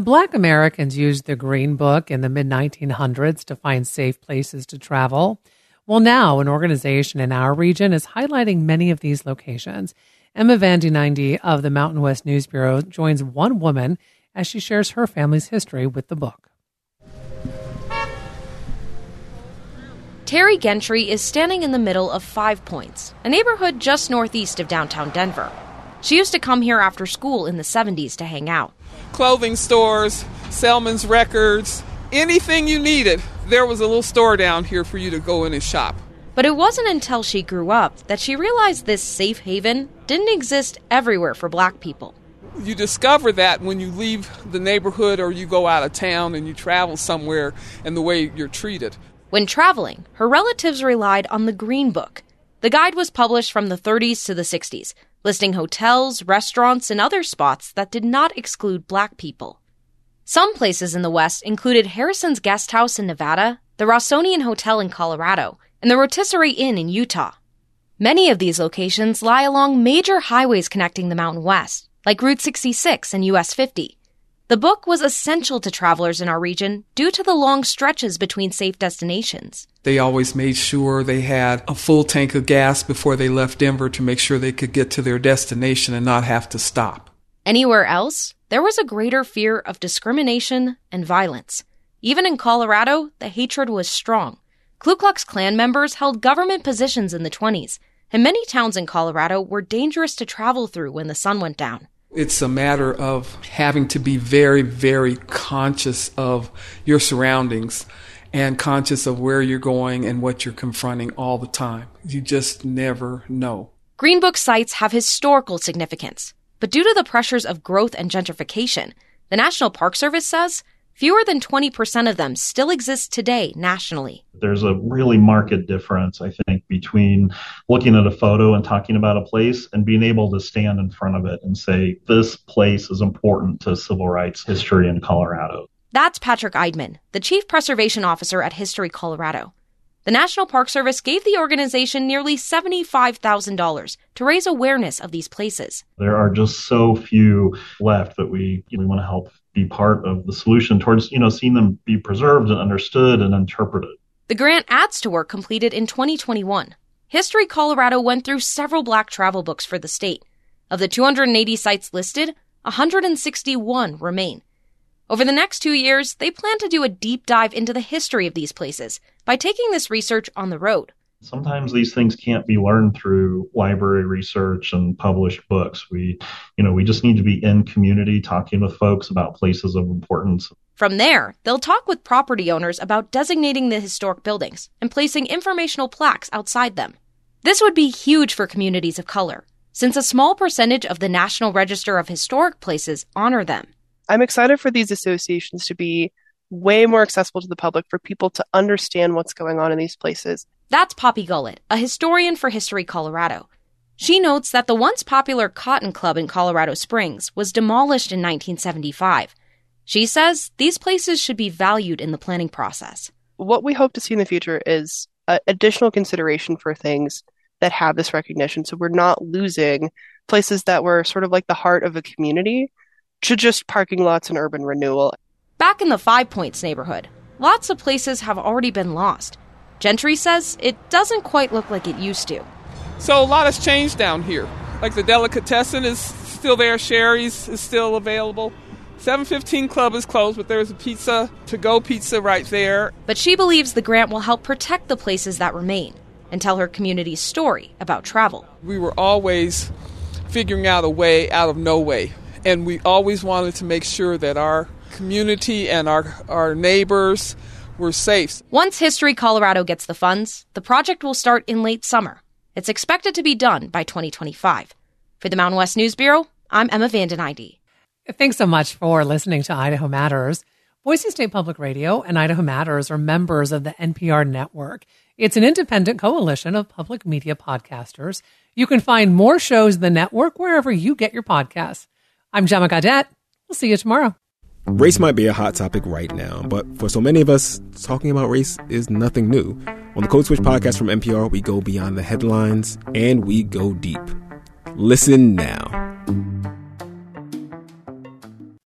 Black Americans used the Green Book in the mid 1900s to find safe places to travel. Well, now an organization in our region is highlighting many of these locations. Emma Van of the Mountain West News Bureau joins one woman as she shares her family's history with the book. Terry Gentry is standing in the middle of Five Points, a neighborhood just northeast of downtown Denver. She used to come here after school in the 70s to hang out. Clothing stores, Selman's Records, anything you needed, there was a little store down here for you to go in and shop. But it wasn't until she grew up that she realized this safe haven didn't exist everywhere for black people. You discover that when you leave the neighborhood or you go out of town and you travel somewhere and the way you're treated. When traveling, her relatives relied on the Green Book. The guide was published from the 30s to the 60s, listing hotels, restaurants, and other spots that did not exclude black people. Some places in the West included Harrison's Guest House in Nevada, the Rossonian Hotel in Colorado, and the Rotisserie Inn in Utah. Many of these locations lie along major highways connecting the Mountain West, like Route 66 and US 50, the book was essential to travelers in our region due to the long stretches between safe destinations. They always made sure they had a full tank of gas before they left Denver to make sure they could get to their destination and not have to stop. Anywhere else, there was a greater fear of discrimination and violence. Even in Colorado, the hatred was strong. Ku Klux Klan members held government positions in the 20s, and many towns in Colorado were dangerous to travel through when the sun went down. It's a matter of having to be very, very conscious of your surroundings and conscious of where you're going and what you're confronting all the time. You just never know. Green Book sites have historical significance, but due to the pressures of growth and gentrification, the National Park Service says Fewer than 20% of them still exist today nationally. There's a really marked difference, I think, between looking at a photo and talking about a place and being able to stand in front of it and say, this place is important to civil rights history in Colorado. That's Patrick Eidman, the Chief Preservation Officer at History Colorado. The National Park Service gave the organization nearly $75,000 to raise awareness of these places. There are just so few left that we, we want to help be part of the solution towards, you know, seeing them be preserved and understood and interpreted. The grant adds to work completed in 2021. History Colorado went through several black travel books for the state. Of the 280 sites listed, 161 remain. Over the next two years, they plan to do a deep dive into the history of these places by taking this research on the road. Sometimes these things can't be learned through library research and published books. We, you know, we just need to be in community talking with folks about places of importance. From there, they'll talk with property owners about designating the historic buildings and placing informational plaques outside them. This would be huge for communities of color, since a small percentage of the National Register of Historic Places honor them. I'm excited for these associations to be way more accessible to the public for people to understand what's going on in these places that's Poppy Gullett, a historian for History Colorado. She notes that the once popular Cotton Club in Colorado Springs was demolished in 1975. She says these places should be valued in the planning process. What we hope to see in the future is uh, additional consideration for things that have this recognition. So we're not losing places that were sort of like the heart of a community to just parking lots and urban renewal. Back in the Five Points neighborhood, lots of places have already been lost. Gentry says it doesn't quite look like it used to. So a lot has changed down here. Like the delicatessen is still there, Sherry's is still available. 715 Club is closed, but there's a pizza to go pizza right there. But she believes the grant will help protect the places that remain and tell her community's story about travel. We were always figuring out a way out of no way, and we always wanted to make sure that our community and our, our neighbors were safe. Once History Colorado gets the funds, the project will start in late summer. It's expected to be done by 2025. For the Mountain West News Bureau, I'm Emma VandenEinde. Thanks so much for listening to Idaho Matters. Boise State Public Radio and Idaho Matters are members of the NPR network. It's an independent coalition of public media podcasters. You can find more shows in the network wherever you get your podcasts. I'm Gemma Gaudette. We'll see you tomorrow. Race might be a hot topic right now, but for so many of us, talking about race is nothing new. On the Code Switch podcast from NPR, we go beyond the headlines and we go deep. Listen now.